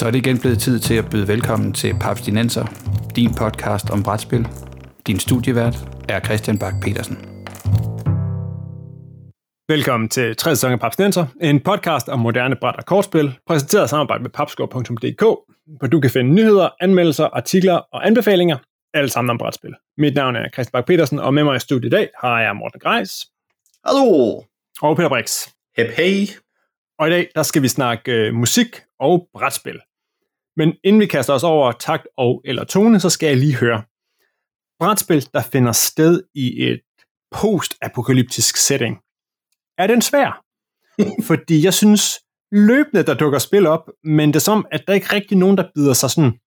Så er det igen blevet tid til at byde velkommen til Papstinenser, din podcast om brætspil. Din studievært er Christian Bak petersen Velkommen til 3. sæson af Papstinenser, en podcast om moderne bræt og kortspil, præsenteret i samarbejde med papskov.dk, hvor du kan finde nyheder, anmeldelser, artikler og anbefalinger, alle sammen om brætspil. Mit navn er Christian Bak petersen og med mig i studiet i dag har jeg Morten Greis. Hallo! Og Peter Brix. Hep hey! Og i dag, der skal vi snakke øh, musik og brætspil. Men inden vi kaster os over takt og eller tone, så skal jeg lige høre. Brætspil, der finder sted i et post-apokalyptisk setting. Er den svær? Fordi jeg synes, løbende der dukker spil op, men det er som, at der ikke rigtig nogen, der bider sig sådan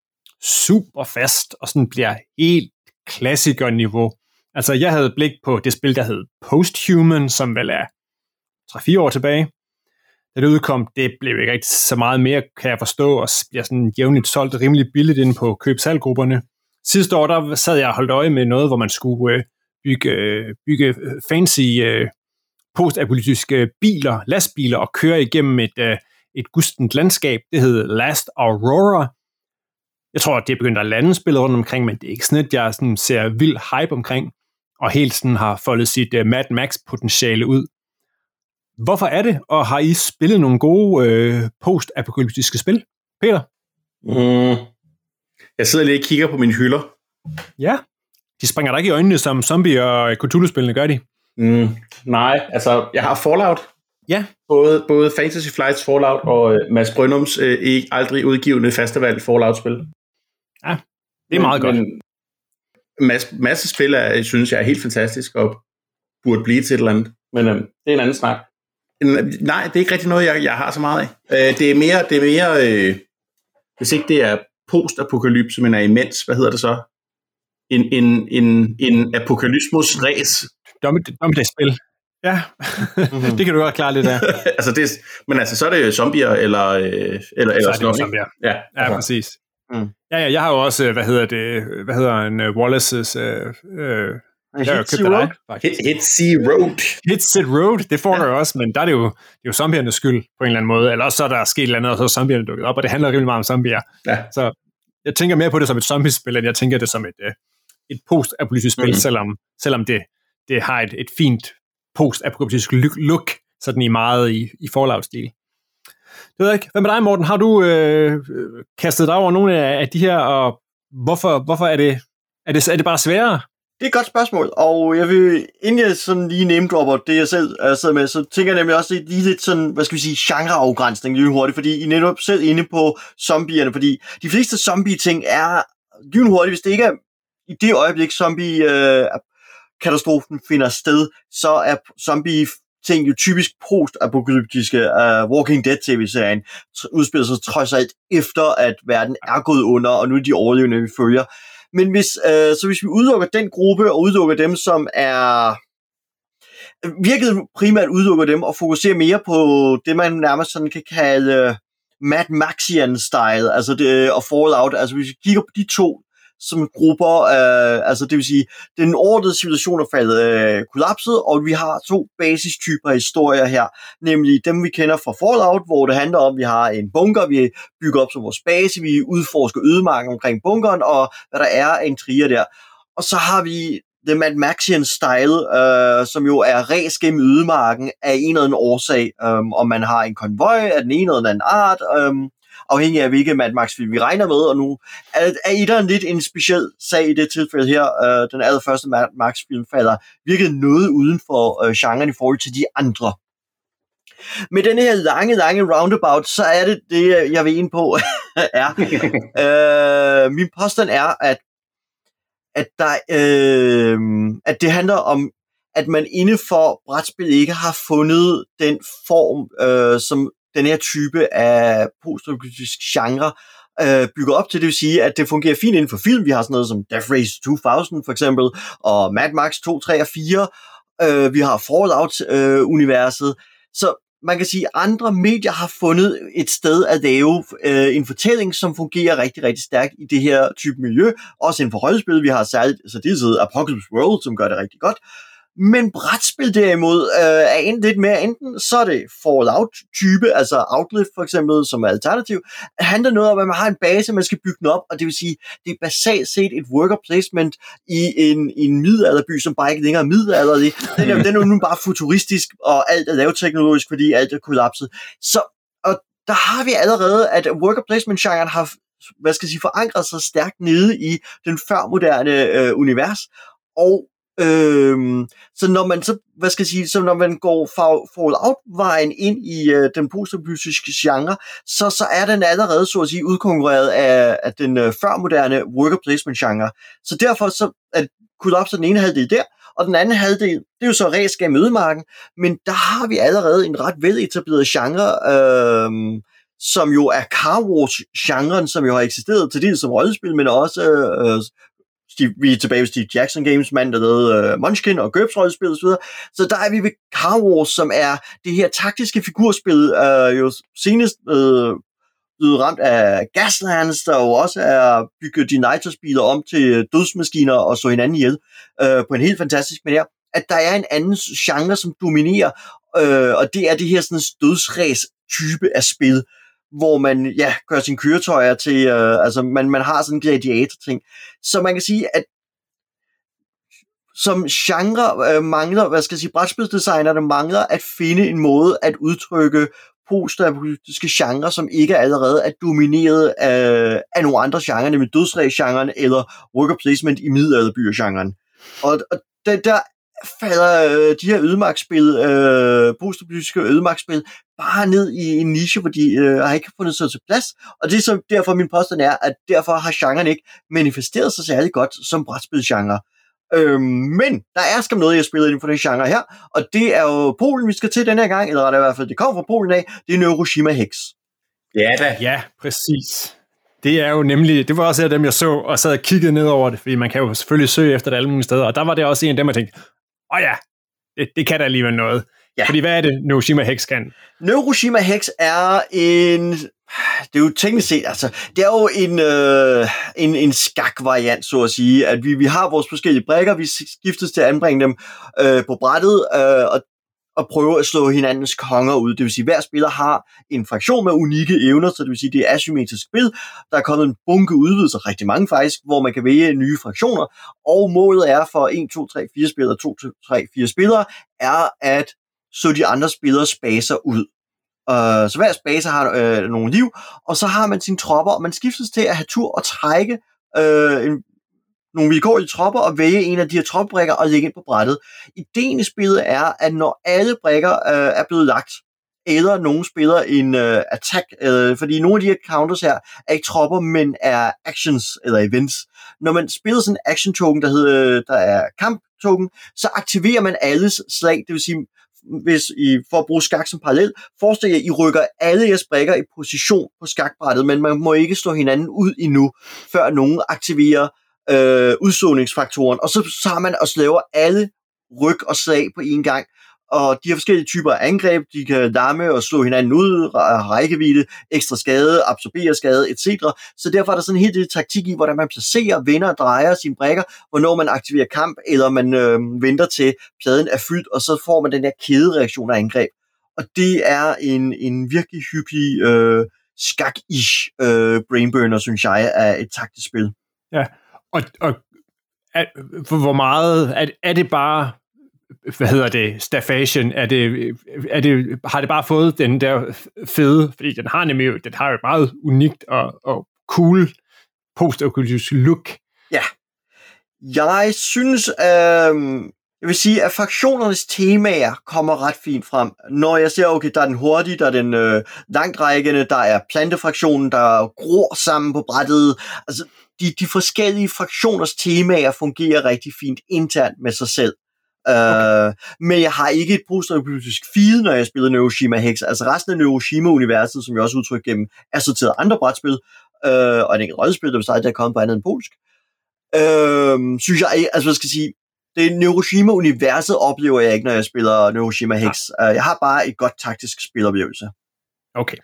super fast og sådan bliver helt klassikerniveau. Altså, jeg havde blik på det spil, der hed Posthuman, som vel er 3-4 år tilbage, da det udkom, det blev ikke rigtig så meget mere, kan jeg forstå, og bliver sådan jævnligt solgt rimelig billigt ind på køb Sidste år, der sad jeg og holdt øje med noget, hvor man skulle øh, bygge, øh, bygge øh, fancy øh, postapolytiske biler, lastbiler, og køre igennem et, øh, et gustent landskab. Det hed Last Aurora. Jeg tror, det er begyndt at lande spillet rundt omkring, men det er ikke sådan, at jeg sådan ser vild hype omkring, og helt sådan har foldet sit øh, Mad Max-potentiale ud. Hvorfor er det, og har I spillet nogle gode øh, post-apokalyptiske spil? Peter? Mm. Jeg sidder lige og kigger på mine hylder. Ja. De springer der ikke i øjnene, som zombie- og Cthulhu-spillene gør de? Mm. Nej, altså, jeg har Fallout. Ja. Både, både Fantasy Flights Fallout og øh, Mads Brynums øh, ikke aldrig udgivende festival Fallout-spil. Ja, det er meget men, godt. Men masse, masse spil, er, synes jeg er helt fantastisk, og burde blive til et eller andet. Men øh, det er en anden snak. Nej, det er ikke rigtig noget, jeg, jeg har så meget af. Øh, det er mere, det er mere øh, hvis ikke det er post-apokalypse, men er imens, hvad hedder det så? En, en, en, en apokalypsmus ræs. Dommedagsspil. Ja, mm-hmm. det kan du godt klare lidt af. altså det, men altså, så er det jo zombier, eller, øh, eller, eller så sådan noget. Ja, ja altså. præcis. Mm. Ja, ja, jeg har jo også, hvad hedder det, hvad hedder en uh, Wallace's uh, uh, Hit Road. Hit, Hit Sea Road. Hit Set Road, det får ja. også, men der er det jo, det er jo zombiernes skyld på en eller anden måde. Eller også så er der sket et eller andet, og så er zombierne dukket op, og det handler rimelig meget om zombier. Ja. Så jeg tænker mere på det som et zombiespil, end jeg tænker det som et, et post-apokalyptisk spil, mm. selvom, selvom det, det har et, et fint post-apokalyptisk look, sådan i meget i, i Fallout-stil. Det ved jeg ikke. Hvad med dig, Morten? Har du øh, kastet dig over nogle af, af de her, og hvorfor, hvorfor er det, er det, er det bare sværere? Det er et godt spørgsmål, og jeg vil, inden jeg sådan lige name dropper det, jeg selv er sidder med, så tænker jeg nemlig også, lige lidt sådan, hvad skal vi sige, genreafgrænsning lige hurtigt, fordi I netop selv inde på zombierne, fordi de fleste zombie-ting er lige hurtigt, hvis det ikke er i det øjeblik, zombie-katastrofen finder sted, så er zombie ting jo typisk post-apokalyptiske. Uh, Walking Dead tv-serien udspiller sig trods alt efter, at verden er gået under, og nu er de overlevende, vi følger. Men hvis, øh, så hvis vi udelukker den gruppe, og udelukker dem, som er virkelig primært udelukker dem, og fokuserer mere på det, man nærmest sådan kan kalde Mad Maxian-style, altså det, øh, og Fallout, altså hvis vi kigger på de to som grupper, øh, altså det vil sige, den ordnede civilisation er faldet øh, kollapset, og vi har to basistyper af historier her, nemlig dem vi kender fra Fallout, hvor det handler om, at vi har en bunker, vi bygger op som vores base, vi udforsker ødemarken omkring bunkeren, og hvad der er af intriger der. Og så har vi The Mad Maxian Style, øh, som jo er ræs gennem ødemarken af en eller anden årsag, øh, om man har en konvoj af den ene eller den anden art, øh, afhængig af hvilke Mad Max-film vi regner med, og nu er, er der lidt en speciel sag i det tilfælde her. Øh, den allerførste Mad Max-film falder virkelig noget uden for øh, genren i forhold til de andre. Med den her lange, lange roundabout, så er det det, jeg vil ind på, er. øh, min påstand er, at at, der, øh, at det handler om, at man inden for brætspil ikke har fundet den form, øh, som den her type af postapokalyptisk genre øh, bygger op til. Det vil sige, at det fungerer fint inden for film. Vi har sådan noget som Death Race 2000 for eksempel, og Mad Max 2, 3 og 4. Øh, vi har Fallout-universet. Øh, så man kan sige, at andre medier har fundet et sted at lave øh, en fortælling, som fungerer rigtig, rigtig stærkt i det her type miljø. Også inden for rollespil. Vi har særligt så det Apocalypse World, som gør det rigtig godt. Men brætspil derimod øh, er en lidt mere, enten så er det Fallout-type, altså Outlive for eksempel, som er alternativ. Det handler noget om, at man har en base, man skal bygge den op, og det vil sige, det er basalt set et worker placement i en, i en middelalderby, som bare ikke længere er middelalderlig. Den er, den er nu bare futuristisk, og alt er lavteknologisk, fordi alt er kollapset. Så og der har vi allerede, at worker placement-genren har hvad skal jeg sige, forankret sig stærkt nede i den førmoderne øh, univers, og Øhm, så når man så, hvad skal jeg sige, så når man går Fallout-vejen ind i øh, den postapokalyptiske genre, så, så er den allerede, så at sige, udkonkurreret af, af den øh, førmoderne worker placement genre. Så derfor så er Collapse den ene halvdel der, og den anden halvdel, det er jo så ræskab med ødemarken, men der har vi allerede en ret veletableret genre, øh, som jo er Car Wars-genren, som jo har eksisteret til dels som rollespil, men også øh, Steve, vi er tilbage ved Steve Jackson Games, mand, der lavede uh, Munchkin og Gøbs-rollespil osv. Så, så der er vi ved Car Wars, som er det her taktiske figurspil, uh, jo senest uh, blevet ramt af Gaslands, der jo også er bygget de biler om til dødsmaskiner og så hinanden ihjel øh, på en helt fantastisk manier, at der er en anden genre, som dominerer, øh, og det er det her sådan dødsræs type af spil, hvor man ja, gør sine køretøjer til, øh, altså man, man har sådan en gladiator-ting. Så man kan sige, at som genre øh, mangler, hvad skal jeg sige, brætspilsdesignerne mangler at finde en måde at udtrykke postapokalyptiske genre, som ikke allerede er domineret af, af nogle andre genrer, nemlig dødsræs-genren eller worker placement i middelalderbyer-genren. Og, og der, der falder øh, de her ødemarksspil, øh, postapokalyptiske ødemarksspil, bare ned i en niche, hvor de øh, har ikke fundet sig til plads. Og det er så derfor min påstand er, at derfor har genren ikke manifesteret sig særlig godt som brætspilsgenre. Øh, men der er skam noget, jeg spiller inden for den genre her, og det er jo Polen, vi skal til den her gang, eller det er i hvert fald, det kommer fra Polen af, det er Neuroshima Hex. Ja da. Ja, præcis. Det er jo nemlig, det var også af dem, jeg så, og sad og kiggede ned over det, fordi man kan jo selvfølgelig søge efter det alle mulige steder, og der var det også en af dem, jeg tænkte, åh ja, det, det kan da alligevel noget. Ja. Fordi hvad er det, Neuroshima Hex kan? Neuroshima Hex er en... Det er jo teknisk set, altså, det er jo en, øh, en, en skak-variant, så at sige, at vi, vi har vores forskellige brækker, vi skiftes til at anbringe dem øh, på brættet, øh, og at prøve at slå hinandens konger ud. Det vil sige, at hver spiller har en fraktion med unikke evner, så det vil sige, at det er asymmetrisk spil. Der er kommet en bunke udvidelser, rigtig mange faktisk, hvor man kan vælge nye fraktioner, og målet er for 1, 2, 3, 4 spillere, 2, 3, 4 spillere, er at så de andre spillere spaser ud. Uh, så hver spaser har uh, nogle liv, og så har man sine tropper, og man skiftes til at have tur og trække uh, en, nogle vilkårlige tropper og vælge en af de her tropbrikker og lægge ind på brættet. Ideen i spillet er, at når alle brikker øh, er blevet lagt, eller nogen spiller en øh, attack, øh, fordi nogle af de her counters her er ikke tropper, men er actions eller events. Når man spiller sådan en action token, der hedder, der er kamp token, så aktiverer man alles slag, det vil sige, hvis I for at bruge skak som parallel, forestil jer, I rykker alle jeres brikker i position på skakbrættet, men man må ikke slå hinanden ud endnu, før nogen aktiverer øh, udsåningsfaktoren, og så tager man og slaver alle ryg og slag på én gang, og de har forskellige typer af angreb. De kan lamme og slå hinanden ud, rækkevidde, ekstra skade, absorbere skade, etc. Så derfor er der sådan en helt lille taktik i, hvordan man placerer, vender og drejer sine brækker, hvornår man aktiverer kamp, eller man øh, venter til pladen er fyldt, og så får man den der kædereaktion af angreb. Og det er en, en virkelig hyggelig øh, skak-ish øh, brainburner, synes jeg, af et taktisk spil. Ja, og, og er, hvor meget, er, er det bare hvad hedder det, staffation, er det, er det, har det bare fået den der fede, fordi den har nemlig, den har jo et meget unikt og, og cool post look. Ja. Jeg synes, øh, jeg vil sige, at fraktionernes temaer kommer ret fint frem. Når jeg ser, okay, der er den hurtige, der er den øh, langtrækkende, der er plantefraktionen, der gror sammen på brættet. Altså, de, de forskellige fraktioners temaer fungerer rigtig fint internt med sig selv. Okay. Uh, men jeg har ikke et postoplytisk feed, når jeg spiller Neuroshima Hex. Altså resten af Neuroshima-universet, som jeg også udtrykker gennem assorteret andre brætspil, uh, og en enkelt rollespil, der besidder, der er kommet på andet end polsk, uh, synes jeg, altså hvad skal jeg sige, det Neuroshima-universet oplever jeg ikke, når jeg spiller Neuroshima Hex. Ja. Uh, jeg har bare et godt taktisk spiloplevelse. Okay.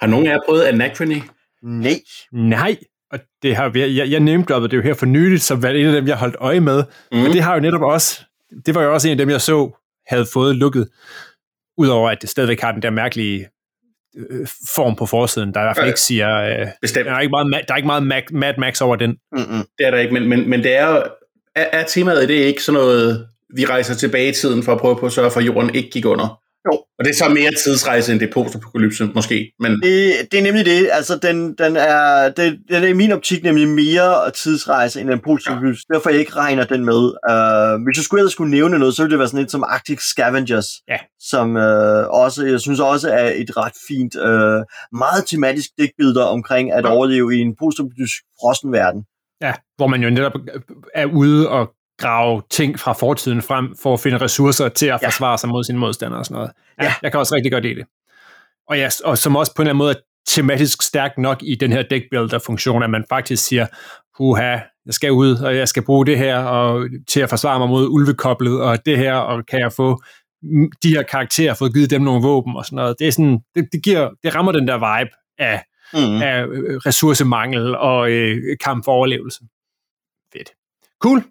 Har nogen af jer prøvet Anachrony? Nej. Nej, og det har, jeg, jeg, jeg name det jo her for nyligt, som var en af dem, jeg holdt øje med. Mm. Men det har jo netop også det var jo også en af dem, jeg så, havde fået lukket, udover at det stadigvæk har den der mærkelige øh, form på forsiden, der i hvert fald ikke siger, øh, Bestemt. der er ikke meget, der er ikke meget Mac, Mad Max over den. Mm-mm. Det er der ikke, men, men, men det er jo, er, er temaet i det ikke sådan noget, vi rejser tilbage i tiden for at prøve på at sørge for, at jorden ikke gik under? Jo. Og det er så mere tidsrejse, end det postapokalypse, måske. Men Det, det er nemlig det. Altså, den, den, er, det, den er i min optik nemlig mere tidsrejse end en positiv ja. Derfor jeg ikke regner den med. Uh, hvis jeg skulle ellers skulle nævne noget, så ville det være sådan lidt som Arctic Scavengers, Ja. som uh, også, jeg synes også er et ret fint, uh, meget tematisk dækbilleder omkring at Ja. overleve i en positiv frosten verden. Ja, hvor man jo netop er ude og grave ting fra fortiden frem for at finde ressourcer til at Ja. forsvare sig mod sine modstandere og sådan noget. Ja, Ja. jeg kan også rigtig godt lide det. Og, ja, og som også på en eller anden måde er tematisk stærk nok i den her deckbuilder-funktion, at man faktisk siger, huha, jeg skal ud, og jeg skal bruge det her og, til at forsvare mig mod ulvekoblet, og det her, og kan jeg få de her karakterer, få givet dem nogle våben og sådan noget. Det, er sådan, det, det, giver, det rammer den der vibe af, Mm. af øh, ressourcemangel og øh, kamp for overlevelse. Fedt. Cool.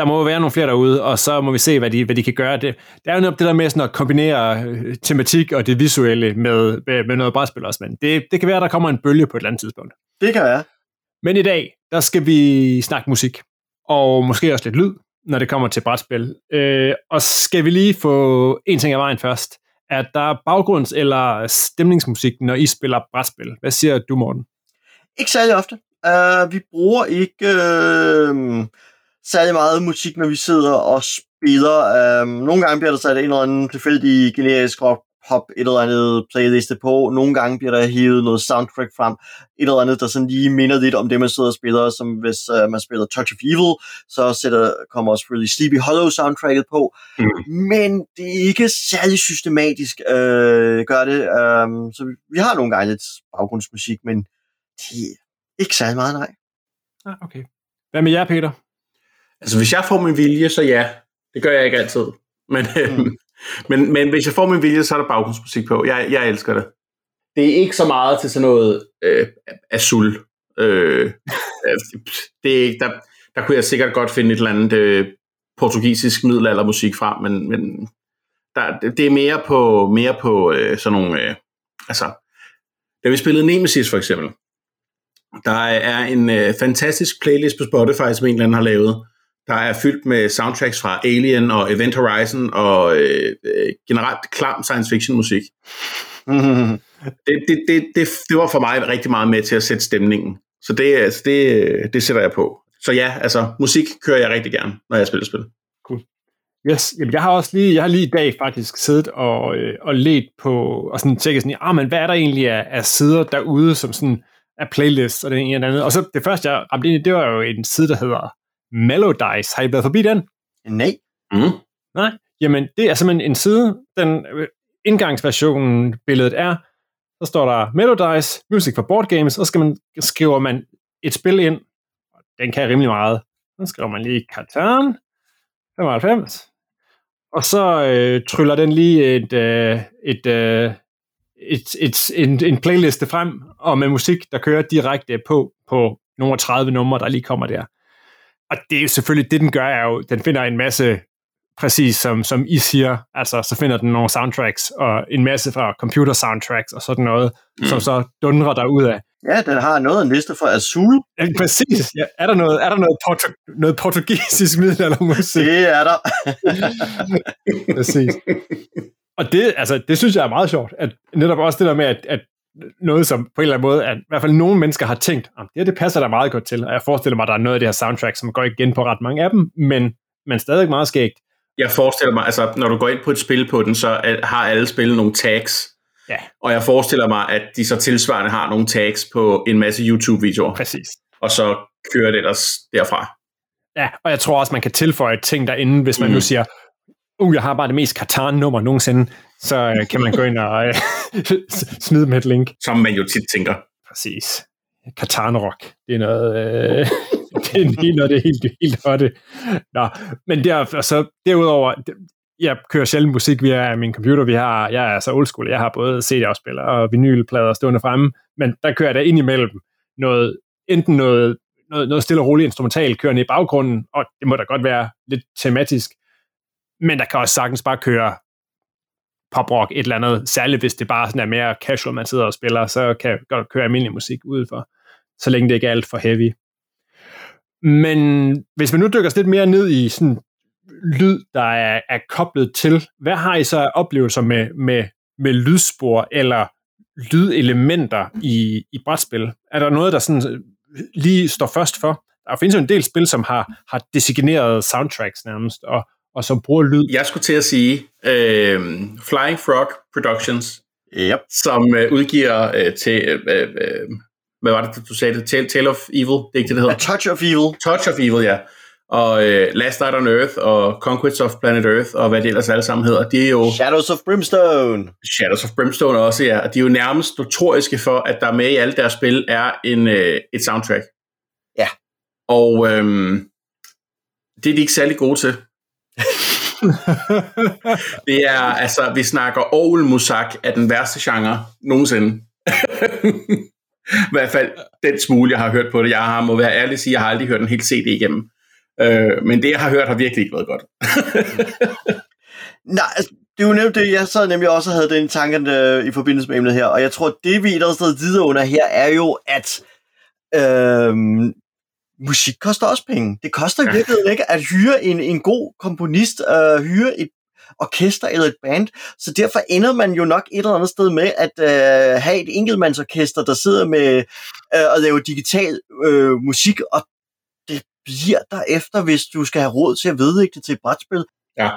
Der må jo være nogle flere derude, og så må vi se, hvad de, hvad de kan gøre. Det, det er jo netop det der med sådan at kombinere øh, tematik og det visuelle med, med, med noget brætspil også, men det, det kan være, at der kommer en bølge på et eller andet tidspunkt. Det kan være. Men i dag, der skal vi snakke musik, og måske også lidt lyd, når det kommer til brætspil. Øh, og skal vi lige få en ting af vejen først. Er der baggrunds- eller stemningsmusik, når I spiller brætspil? Hvad siger du, Morten? Ikke særlig ofte. Uh, vi bruger ikke uh, særlig meget musik, når vi sidder og spiller. Uh, nogle gange bliver der sat en eller anden tilfældig generisk rock pop et eller andet playliste på. Nogle gange bliver der hivet noget soundtrack frem. Et eller andet, der sådan lige minder lidt om det, man sidder og spiller. Som hvis uh, man spiller Touch of Evil, så sætter, kommer også selvfølgelig Sleepy Hollow soundtracket på. Mm. Men det er ikke særlig systematisk uh, gør det. Um, så vi, vi har nogle gange lidt baggrundsmusik, men de ikke særlig meget, nej. Ah, okay. Hvad med jer, Peter? Altså, hvis jeg får min vilje, så ja. Det gør jeg ikke altid. Men, mm. men, men hvis jeg får min vilje, så er der baggrundsmusik på. Jeg, jeg elsker det. Det er ikke så meget til sådan noget øh, azul. Øh, øh, det er ikke, der, der kunne jeg sikkert godt finde et eller andet øh, portugisisk middelaldermusik fra, men, men der, det- det er mere på, mere på øh, sådan nogle... Øh, altså, da vi spillede Nemesis for eksempel, der er en øh, fantastisk playlist på Spotify, som en eller anden har lavet, der er fyldt med soundtracks fra Alien og Event Horizon og øh, øh, generelt klam science fiction musik. Det, det, det, det, det var for mig rigtig meget med til at sætte stemningen. Så det, altså, det, det sætter jeg på. Så ja, altså musik kører jeg rigtig gerne, når jeg spiller spil. Yes, jamen jeg har også lige, jeg har lige i dag faktisk siddet og, øh, og let på, og sådan tjekket sådan, ah, men hvad er der egentlig af, af sider derude, som sådan er playlists og det ene og det andet. Og så det første, jeg ramte ind i, det var jo en side, der hedder Melodice. Har I været forbi den? Nej. Mm. Nej. Jamen, det er simpelthen en side, den øh, indgangsversionen billedet er, så står der Melodice, Music for Board Games, og så skal man, skriver man et spil ind, og den kan rimelig meget. Så skriver man lige Catan 95, og så øh, tryller den lige et, øh, et, øh, et, et, en, en playliste frem, og med musik, der kører direkte på, på nogle af 30 numre, der lige kommer der. Og det er jo selvfølgelig, det den gør, er jo, den finder en masse, præcis som, som I siger, altså så finder den nogle soundtracks, og en masse fra computer soundtracks, og sådan noget, mm. som så dundrer der ud af. Ja, den har noget af en liste for Azul. Ja, præcis. Ja, er der noget, er der noget, portu- noget portugisisk middelaldermusik? Det er der. Præcis. Og det, altså, det synes jeg er meget sjovt, at netop også det der med, at, at noget som på en eller anden måde, at i hvert fald nogle mennesker har tænkt, om det her, det passer der meget godt til, og jeg forestiller mig, at der er noget af det her soundtrack, som går igen på ret mange af dem, men, men stadig meget skægt. Jeg forestiller mig, altså når du går ind på et spil på den, så er- har alle spillet nogle tags. Ja. Og jeg forestiller mig, at de så tilsvarende har nogle tags på en masse YouTube-videoer, Præcis. og så kører det ellers derfra. Ja, og jeg tror også, man kan tilføje ting derinde, hvis man Mhm. nu siger, uh, jeg har bare det mest Katan-nummer nogensinde, så øh, kan man gå ind og øh, smide med et link. Som man jo tit tænker. Præcis. Katan-rock. Det er noget... Øh, det er lige noget, det er helt, helt hotte. Nå, men der, og så derudover, jeg kører sjældent musik via min computer. Vi har, jeg er så old school. Jeg har både CD-afspiller og vinylplader stående fremme, men der kører der ind imellem noget, enten noget, noget, noget stille og roligt instrumental kørende i baggrunden, og det må da godt være lidt tematisk, men der kan også sagtens bare køre poprock, et eller andet, særligt hvis det bare sådan er mere casual, man sidder og spiller, så kan jeg godt køre almindelig musik udenfor, så længe det ikke er alt for heavy. Men hvis man nu dykker lidt mere ned i sådan lyd, der er, er koblet til, hvad har I så af oplevelser med, med, med lydspor eller lydelementer i, i brætspil? Er der noget, der sådan lige står først for? Der findes jo en del spil, som har, har designeret soundtracks nærmest, og, og som bruger lyd. Jeg skulle til at sige øh, Flying Frog Productions, Yep. som øh, udgiver øh, til, øh, øh, hvad var det, du sagde det? Tale, Tale of Evil, det er ikke det, det hedder? A Touch of Evil. Touch of Evil, ja. Og øh, Last Night on Earth og Conquest of Planet Earth og hvad det ellers alle sammen hedder, de er jo Shadows of Brimstone. Shadows of Brimstone også, ja. Og de er jo nærmest notoriske for, at der med i alle deres spil er en, øh, et soundtrack. Ja. Og øhm, det er de ikke særlig gode til. det er, altså, vi snakker orgelmusak af den værste genre nogensinde. I hvert fald den smule, jeg har hørt på det. Jeg har, må være ærlig sige, jeg har aldrig hørt en helt CD igennem. Øh, men det, jeg har hørt, har virkelig ikke været godt. Nej, altså, det er jo nemt det, jeg sad nemlig også havde den tanke øh, i forbindelse med emnet her, og jeg tror, det vi et eller andet sted videre under her, er jo, at øh, musik koster også penge. Det koster i virkeligheden ikke at hyre en, en god komponist, øh, hyre et orkester eller et band, så derfor ender man jo nok et eller andet sted med at øh, have et enkeltmandsorkester, der sidder med øh, og laver digital øh, musik, og det bliver derefter, hvis du skal have råd til at vedlægge det til et brætspil. Ja.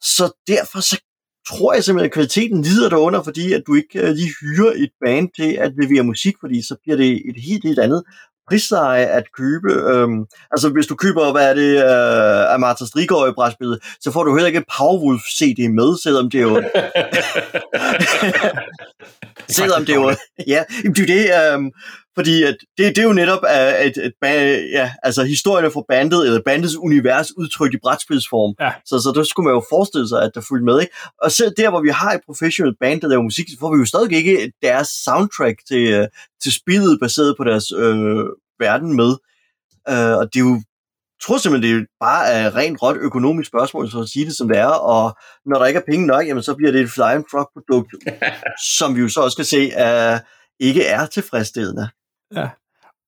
Så derfor så tror jeg simpelthen, at kvaliteten lider derunder, fordi at du ikke øh, lige hyrer et band til at levere musik, fordi så bliver det et helt, helt andet prisleje at købe. Øhm, altså hvis du køber, hvad er det, øh, af Martha Strigård i brætspillet, så får du heller ikke en Powerwolf CD med, selvom det er jo... selvom det er jo... Ja, det er det, øhm, fordi at det, det er jo netop uh, et, et, ba- ja, altså historierne fra bandet, eller bandets univers udtrykt i brætspilsform. Ja. Så, så der skulle man jo forestille sig, at der fulgte med. Ikke? Og selv der, hvor vi har et professional band, der laver musik, så får vi jo stadig ikke deres soundtrack til, uh, til spillet, baseret på deres øh, verden med. Uh, og det er jo jeg tror simpelthen, det er bare er rent råt økonomisk spørgsmål, så at sige det som det er, og når der ikke er penge nok, jamen så bliver det et flying frog produkt, som vi jo så også skal se, uh, ikke er tilfredsstillende. Ja.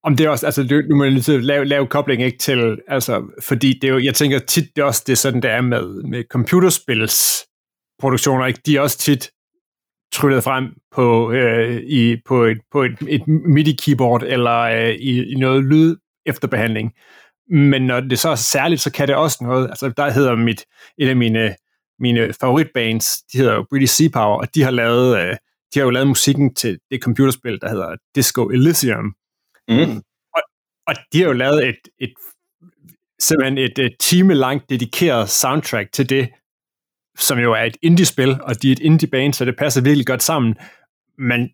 Om det er også, altså det, nu må jeg lige lave, lave kobling ikke til, altså, fordi det er jo, jeg tænker tit, det er også det er sådan, det er med, med computerspils produktioner, ikke? de er også tit tryllet frem på, øh, i, på et, på et, et MIDI-keyboard eller øh, i, i noget lyd efterbehandling. Men når det så er særligt, så kan det også noget. Altså, der hedder mit, et af mine, mine favoritbands, de hedder British Sea Power, og de har lavet, øh, de har jo lavet musikken til det computerspil, der hedder Disco Elysium. Mm. Og, og de har jo lavet et, et simpelthen et, et time langt dedikeret soundtrack til det, som jo er et indie-spil, og de er et indie-band, så det passer virkelig godt sammen. Men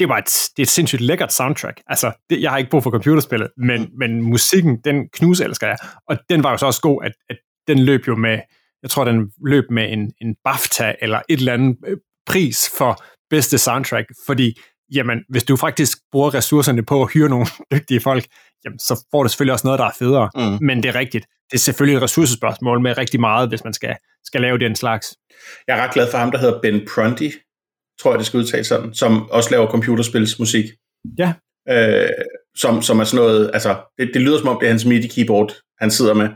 det var et, det er et sindssygt lækkert soundtrack. Altså, det, jeg har ikke brug for computerspillet, men, mm. men musikken, den knuselsker jeg. Og den var jo så også god, at, at den løb jo med, jeg tror, den løb med en, en BAFTA eller et eller andet øh, pris for bedste soundtrack, fordi jamen, hvis du faktisk bruger ressourcerne på at hyre nogle dygtige folk, jamen, så får du selvfølgelig også noget, der er federe. Mm. Men det er rigtigt. Det er selvfølgelig et ressourcespørgsmål med rigtig meget, hvis man skal, skal lave den slags. Jeg er ret glad for ham, der hedder Ben Prunty, tror jeg, det skal udtales sådan, som også laver computerspilsmusik. Ja. Øh, som, som er sådan noget, altså, det, det lyder som om, det er hans MIDI-keyboard, han sidder med.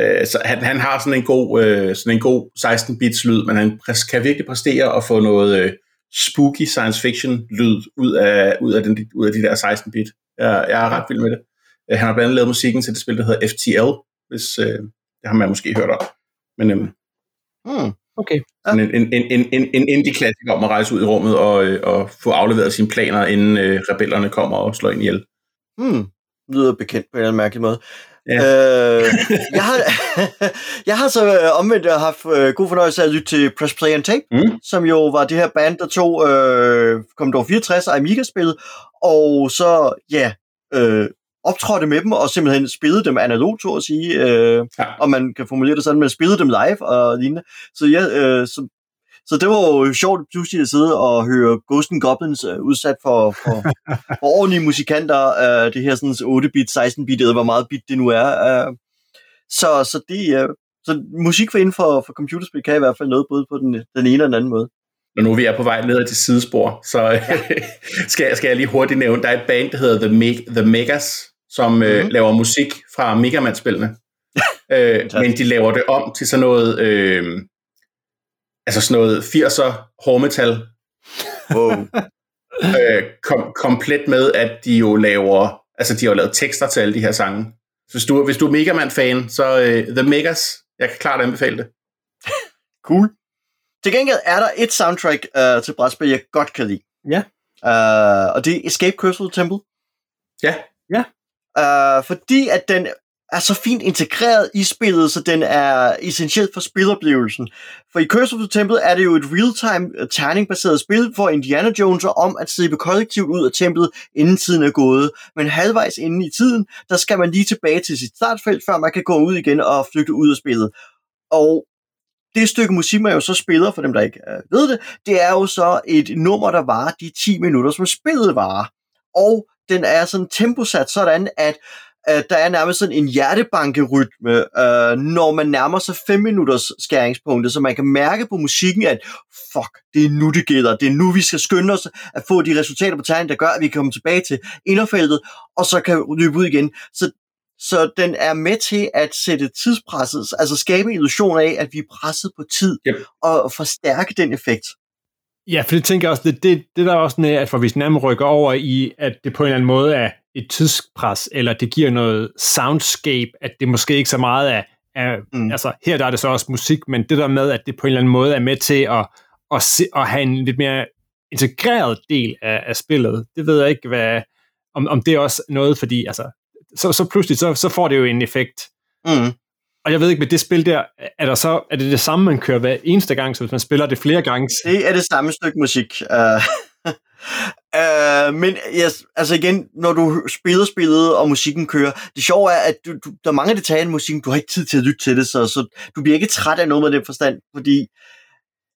Øh, så han, han har sådan en god, øh, sådan en god 16-bits lyd, men han kan virkelig præstere at få noget øh, spooky science fiction lyd ud af, ud af, den, ud af de der 16-bit. Jeg, jeg er ret vild med det. Øh, han har blandt andet lavet musikken til det spil, der hedder FTL, hvis øh, det har man måske hørt om. Men øhm, Hmm. Okay. sådan en, en, en, en, en indie-klassiker om at rejse ud i rummet og, øh, og få afleveret sine planer, inden øh, rebellerne kommer og slår ind ihjel. Hmm. Lyder bekendt på en eller anden mærkelig måde. Ja. Øh, jeg, har, jeg har så øh, omvendt haft øh, god fornøjelse af at lytte til Press Play and Tape, Mm. som jo var det her band, der tog øh, Commodore 64 og Amiga-spillet, og så, ja, øh, optrådte med dem, og simpelthen spillede dem analogt, så at sige, øh, Ja. og man kan formulere det sådan, man spillede dem live og lignende. Så ja, øh, så, så det var jo sjovt pludselig at sidde og høre Ghost and Goblins øh, udsat for, for, for ordentlige musikanter, øh, det her sådan 8-bit, 16-bit, eller hvor meget bit det nu er. Øh, så, så det, øh, Så musik for inden for, for computerspil kan i hvert fald noget både på den, den ene og den anden måde. Når nu vi er på vej ned til sidespor, så ja. skal, skal jeg lige hurtigt nævne, der er et band, der hedder The, Meg- The Megas, som mm-hmm. øh, mhm. laver musik fra Mega Man-spillene. øh, men de laver det om til sådan noget, øh, altså sådan noget 80'er hårdmetal. Wow. øh, kom, komplet med, at de jo laver, altså de har lavet tekster til alle de her sange. Så hvis du, hvis du er Mega Man-fan, så uh, The Megas, jeg kan klart anbefale det. cool. Til gengæld er der et soundtrack uh, til brætspil, jeg godt kan lide. Ja. Uh, og det er Escape Crystal Temple. Ja. Ja. Uh, fordi at den er så fint integreret i spillet, så den er essentiel for spiloplevelsen. For i Curse of the Temple er det jo et real-time øh, terningbaseret spil for Indiana Jones om at slippe kollektivt ud af templet, inden tiden er gået. Men halvvejs inden i tiden, der skal man lige tilbage til sit startfelt, før man kan gå ud igen og flygte ud af spillet. Og det stykke musik, man jo så spiller, for dem der ikke øh, ved det, det er jo så et nummer, der varer de 10 minutter, som spillet varer. Og den er sådan temposat sådan, at øh, der er nærmest sådan en hjertebankerytme, øh, når man nærmer sig 5 minutters skæringspunktet, så man kan mærke på musikken, at fuck, det er nu det gælder, det er nu vi skal skynde os at få de resultater på tegnen, der gør, at vi kan komme tilbage til inderfeltet, og så kan løbe ud igen. Så så den er med til at sætte tidspresset, altså skabe en illusion af, at vi er presset på tid, yep. og forstærke den effekt. Ja, for det tænker jeg også, det, det, det der er også med, at for hvis nærmere rykker over i, at det på en eller anden måde er et tidspres, eller det giver noget soundscape, at det måske ikke så meget er, er mm. altså her der er det så også musik, men det der med, at det på en eller anden måde er med til at, at, se, at have en lidt mere integreret del af, af spillet, det ved jeg ikke, hvad, om, om det er også noget, fordi altså, så, så pludselig, så, så får det jo en effekt. Mm. Og jeg ved ikke, med det spil der, er, der så, er det det samme, man kører hver eneste gang, så hvis man spiller det flere gange? Det er det samme stykke musik. Uh, uh, men yes, altså igen, når du spiller spillet, og musikken kører, det sjove er, at du, du, der er mange detaljer i musikken, du har ikke tid til at lytte til det, så, så du bliver ikke træt af noget med den forstand, fordi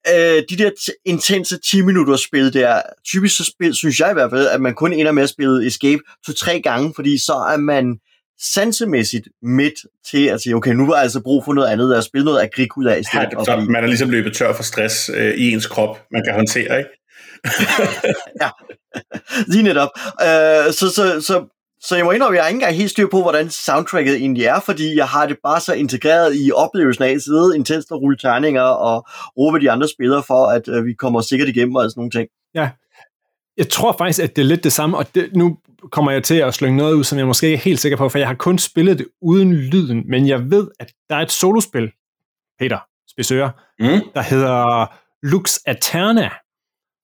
øh, de der t- intense 10 minutter spil der, typisk så spil, synes jeg i hvert fald, at man kun ender med at spille Escape to-tre gange, fordi så er man sansemæssigt midt til at sige, okay, nu var jeg altså brug for noget andet, at spille noget Agricola i stedet. Ja, så man er ligesom løbet tør for stress øh, i ens krop, man kan håndtere, ikke? ja, lige netop. Øh, så, så, så så jeg må indrømme, at jeg har ikke engang helt styr på, hvordan soundtracket egentlig er, fordi jeg har det bare så integreret i oplevelsen af at sidde intenst og rulle terninger og råbe de andre spillere for, at øh, vi kommer sikkert igennem og sådan nogle ting. Ja, jeg tror faktisk, at det er lidt det samme, og det, nu kommer jeg til at slynge noget ud, som jeg måske ikke er helt sikker på, for jeg har kun spillet det uden lyden, men jeg ved, at der er et solospil, Peter Spidsøre, mm. der hedder Lux Aterna,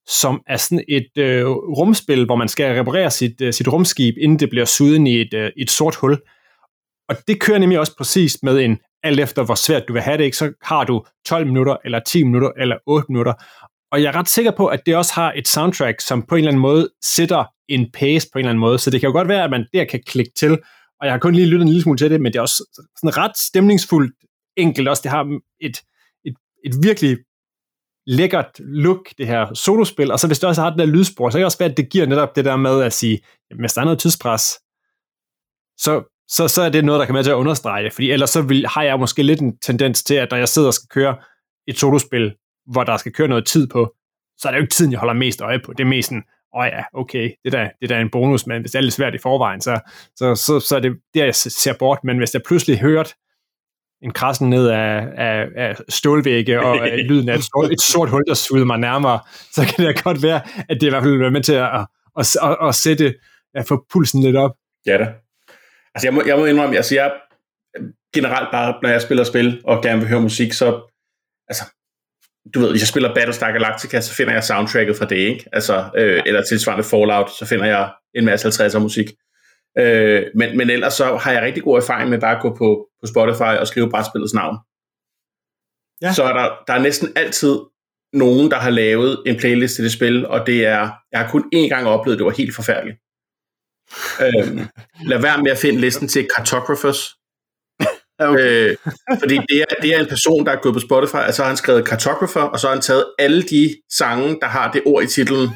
som er sådan et øh, rumspil, hvor man skal reparere sit, øh, sit rumskib, inden det bliver suget i et, øh, et sort hul. Og det kører nemlig også præcis med en, alt efter hvor svært du vil have det, ikke? så har du 12 minutter, eller 10 minutter, eller 8 minutter. Og jeg er ret sikker på, at det også har et soundtrack, som på en eller anden måde sætter en pace på en eller anden måde. Så det kan jo godt være, at man der kan klikke til. Og jeg har kun lige lyttet en lille smule til det, men det er også sådan ret stemningsfuldt enkelt også. Det har et, et, et virkelig lækkert look, det her solospil, og så hvis det også har den der lydspor, så kan det også være, at det giver netop det der med at sige, jamen, hvis der er noget tidspres, så, så, så er det noget, der kan være til at understrege det, fordi ellers så vil, har jeg måske lidt en tendens til, at når jeg sidder og skal køre et solospil, hvor der skal køre noget tid på, så er det jo ikke tiden, jeg holder mest øje på. Det er mest sådan, åh oh ja, okay, det der, det der er en bonus, men hvis det er lidt svært i forvejen, så, så, så, så er det der, jeg ser bort. Men hvis jeg pludselig hørt en krassen ned af, af, af stålvægge og lyden af et sort, et sort hul, der sudede mig nærmere, så kan det godt være, at det i hvert fald vil være med til at, at, at, at, at sætte, at få pulsen lidt op. Ja da. Altså jeg må, jeg må indrømme, altså jeg generelt bare, når jeg spiller spil og gerne vil høre musik, så altså, du ved, hvis jeg spiller Battlestar Galactica, så finder jeg soundtracket fra det, ikke? Altså, øh, eller tilsvarende Fallout, så finder jeg en masse 50'er musik. Øh, men, men ellers så har jeg rigtig god erfaring med bare at gå på, på Spotify og skrive brætspillets navn. Ja. Så er der, der er næsten altid nogen, der har lavet en playlist til det spil, og det er, jeg har kun én gang oplevet, det var helt forfærdeligt. øhm, lad være med at finde listen til Cartographers. okay. øh, fordi det er, det er en person, der er gået på Spotify, og så har han skrevet Cartographer, og så har han taget alle de sange, der har det ord i titlen,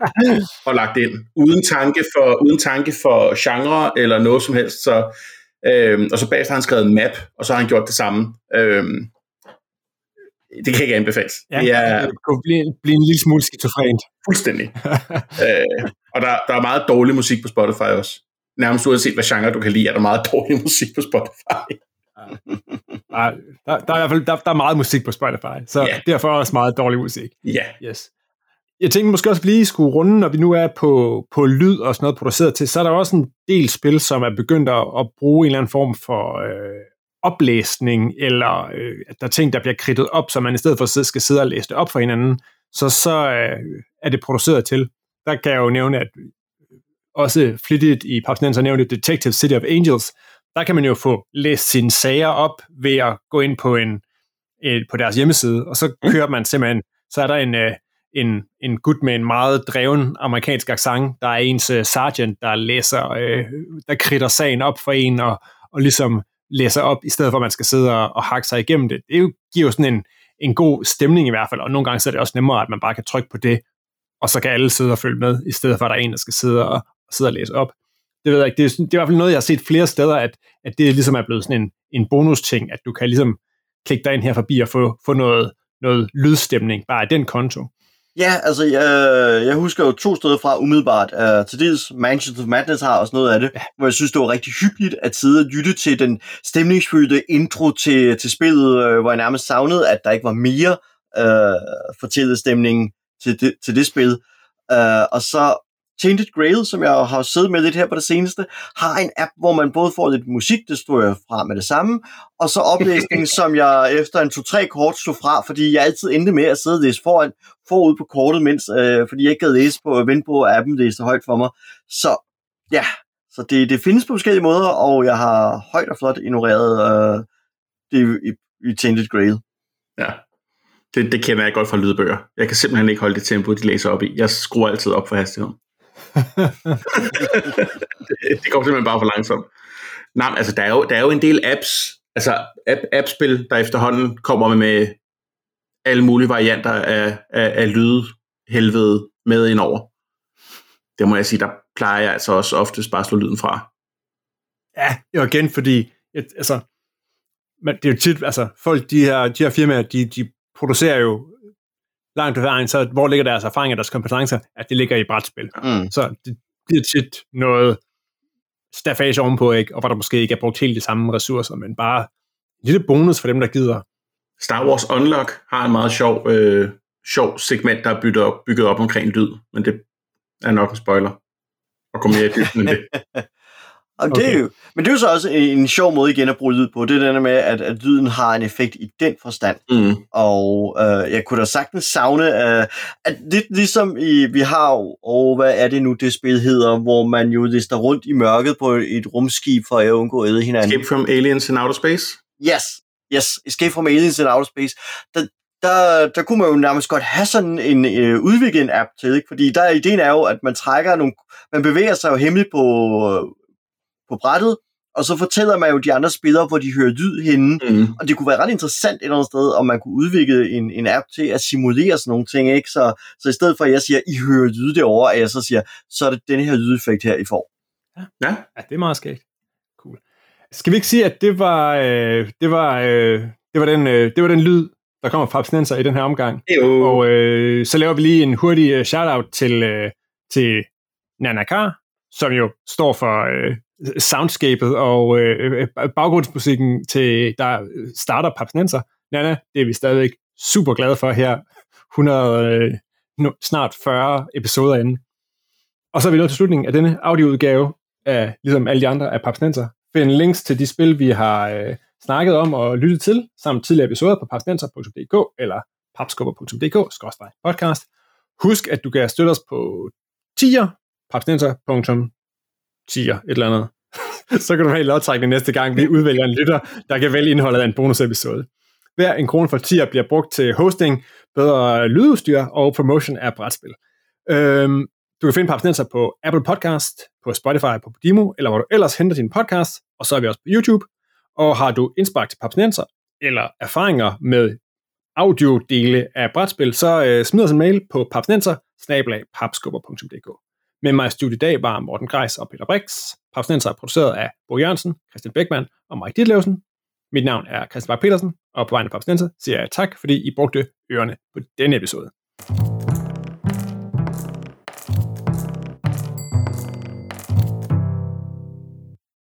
og lagt ind, uden tanke for, uden tanke for genre eller noget som helst. Så Øhm, og så bagefter har han skrevet en map, og så har han gjort det samme. Øhm, det kan ikke anbefales. Ja, det er det kunne blive, blive en lille smule skizofrent. fuldstændig. øh, og der, der er meget dårlig musik på Spotify også. Nærmest uanset hvad genre du kan lide, er der meget dårlig musik på Spotify. der, der, der, er i hvert fald der, der er meget musik på Spotify, så yeah. derfor også meget dårlig musik. Ja, Yes. Jeg tænkte måske også lige skulle runde, når vi nu er på, på lyd og sådan noget produceret til, så er der også en del spil, som er begyndt at, at bruge en eller anden form for øh, oplæsning, eller øh, at der er ting, der bliver kridtet op, så man i stedet for at skal sidde og læse det op for hinanden, så så øh, er det produceret til. Der kan jeg jo nævne, at også flittigt i Papsnenser nævnte Detective City of Angels, der kan man jo få læst sine sager op ved at gå ind på en et, på deres hjemmeside, og så kører man simpelthen, så er der en, øh, en, en gut med en meget dreven amerikansk accent, der er ens uh, sergeant, der læser, øh, der kritter sagen op for en, og, og ligesom læser op, i stedet for at man skal sidde og, og hakke sig igennem det. Det giver jo sådan en, en god stemning i hvert fald, og nogle gange så er det også nemmere, at man bare kan trykke på det, og så kan alle sidde og følge med, i stedet for at der er en, der skal sidde og, og sidde og læse op. Det ved jeg ikke. Det er, det er i hvert fald noget, jeg har set flere steder, at, at det ligesom er blevet sådan en, en bonus-ting, at du kan ligesom klikke dig ind her forbi og få, få noget, noget lydstemning bare af den konto. Ja, altså, jeg, jeg husker jo to steder fra umiddelbart. Uh, til dels Mansions of Madness har også noget af det, ja. hvor jeg synes, det var rigtig hyggeligt at sidde og lytte til den stemningsfyldte intro til, til spillet, uh, hvor jeg nærmest savnede, at der ikke var mere uh, fortællestemning til det, til det spil. Uh, og så Tainted Grail, som jeg har siddet med lidt her på det seneste, har en app, hvor man både får lidt musik, det står jeg fra med det samme, og så oplæsning, som jeg efter en to-tre kort slog fra, fordi jeg altid endte med at sidde og læse foran, forud på kortet, mens, øh, fordi jeg ikke gad læse på, vente på appen læste højt for mig. Så ja, så det, det findes på forskellige måder, og jeg har højt og flot ignoreret øh, det i, i Tainted Grail. ja. Det, det kender jeg godt fra lydbøger. Jeg kan simpelthen ikke holde det tempo, de læser op i. Jeg skruer altid op for hastigheden det, det går simpelthen bare for langsomt. Nej, men altså, der er, jo, der er jo en del apps, altså app, appspil, der efterhånden kommer med, med alle mulige varianter af, af, af lydhelvede med indover. Det må jeg sige, der plejer jeg altså også oftest bare at slå lyden fra. Ja, jo igen, fordi et, altså, men det er jo tit, altså, folk, de her, de her firmaer, de, de producerer jo langt på vejen, så hvor ligger deres erfaringer, deres kompetencer, at det ligger i brætspil. Mm. Så det bliver tit noget staffage ovenpå, ikke? og hvor der måske ikke er brugt helt de samme ressourcer, men bare en lille bonus for dem, der gider. Star Wars Unlock har en meget sjov, øh, sjov segment, der er bygget op, bygget op omkring lyd, men det er nok en spoiler. Og gå mere i dybden end det. Og det er Okay. jo, men det er jo så også en, sjov måde igen at bruge lyd på. Det er den med, at, at lyden har en effekt i den forstand. Mm. Og øh, jeg kunne da sagtens savne, øh, at lidt ligesom i, vi har jo, og hvad er det nu, det spil hedder, hvor man jo lister rundt i mørket på et rumskib for at undgå at æde hinanden. Escape from Aliens in Outer Space. Yes, yes, Escape from Aliens in Outer Space. Der, der, der kunne man jo nærmest godt have sådan en øh, udviklet en app til, ikke? fordi der ideen er jo, at man trækker nogle, man bevæger sig jo hemmeligt på, på brættet, og så fortæller man jo de andre spillere, hvor de hører lyd henne, Mm. og det kunne være ret interessant et eller andet sted, om man kunne udvikle en, en app til at simulere sådan nogle ting, ikke? Så, så i stedet for, at jeg siger, I hører lyd derovre, at jeg så siger, så er det den her lydeffekt her, I får. Ja, Ja, det er meget skægt. Cool. Skal vi ikke sige, at det var, øh, det var, øh, det var, den, øh, det var den lyd, der kommer fra abstinenser i den her omgang? jo. Og øh, så laver vi lige en hurtig øh, shout-out til, øh, til Nana Kar, som jo står for øh, soundscapet og øh, øh, øh baggrundsmusikken til, der starter Papsnenser. Nana, det er vi stadigvæk super glade for her, 100, øh, snart 40 episoder inden. Og så er vi nået til slutningen af denne audioudgave af, ligesom alle de andre, af Papsnenser. Find links til de spil, vi har øh, snakket om og lyttet til, samt tidligere episoder på papsnenser.dk eller papskubber.dk-podcast. Husk, at du kan støtte os på tier, papsnenser.tier, et eller andet. så kan du have en lodtrækning næste gang, vi udvælger en lytter, der kan vælge indholdet af en bonusepisode. Hver en krone for tier bliver brugt til hosting, bedre lydudstyr og promotion af brætspil. Øhm, du kan finde Papsnenser på Apple Podcast, på Spotify, på Podimo, eller hvor du ellers henter din podcast, og så er vi også på YouTube. Og har du indspark til Papsnenser, eller erfaringer med audiodele af brætspil, så øh, smid os en mail på papsnenser. Med mig i studiet i dag var Morten Greis og Peter Brix. Papsnenser er produceret af Bo Jørgensen, Christian Beckmann og Mike Ditlevsen. Mit navn er Christian Bak petersen og på vegne af Papsnenser siger jeg tak, fordi I brugte ørerne på denne episode.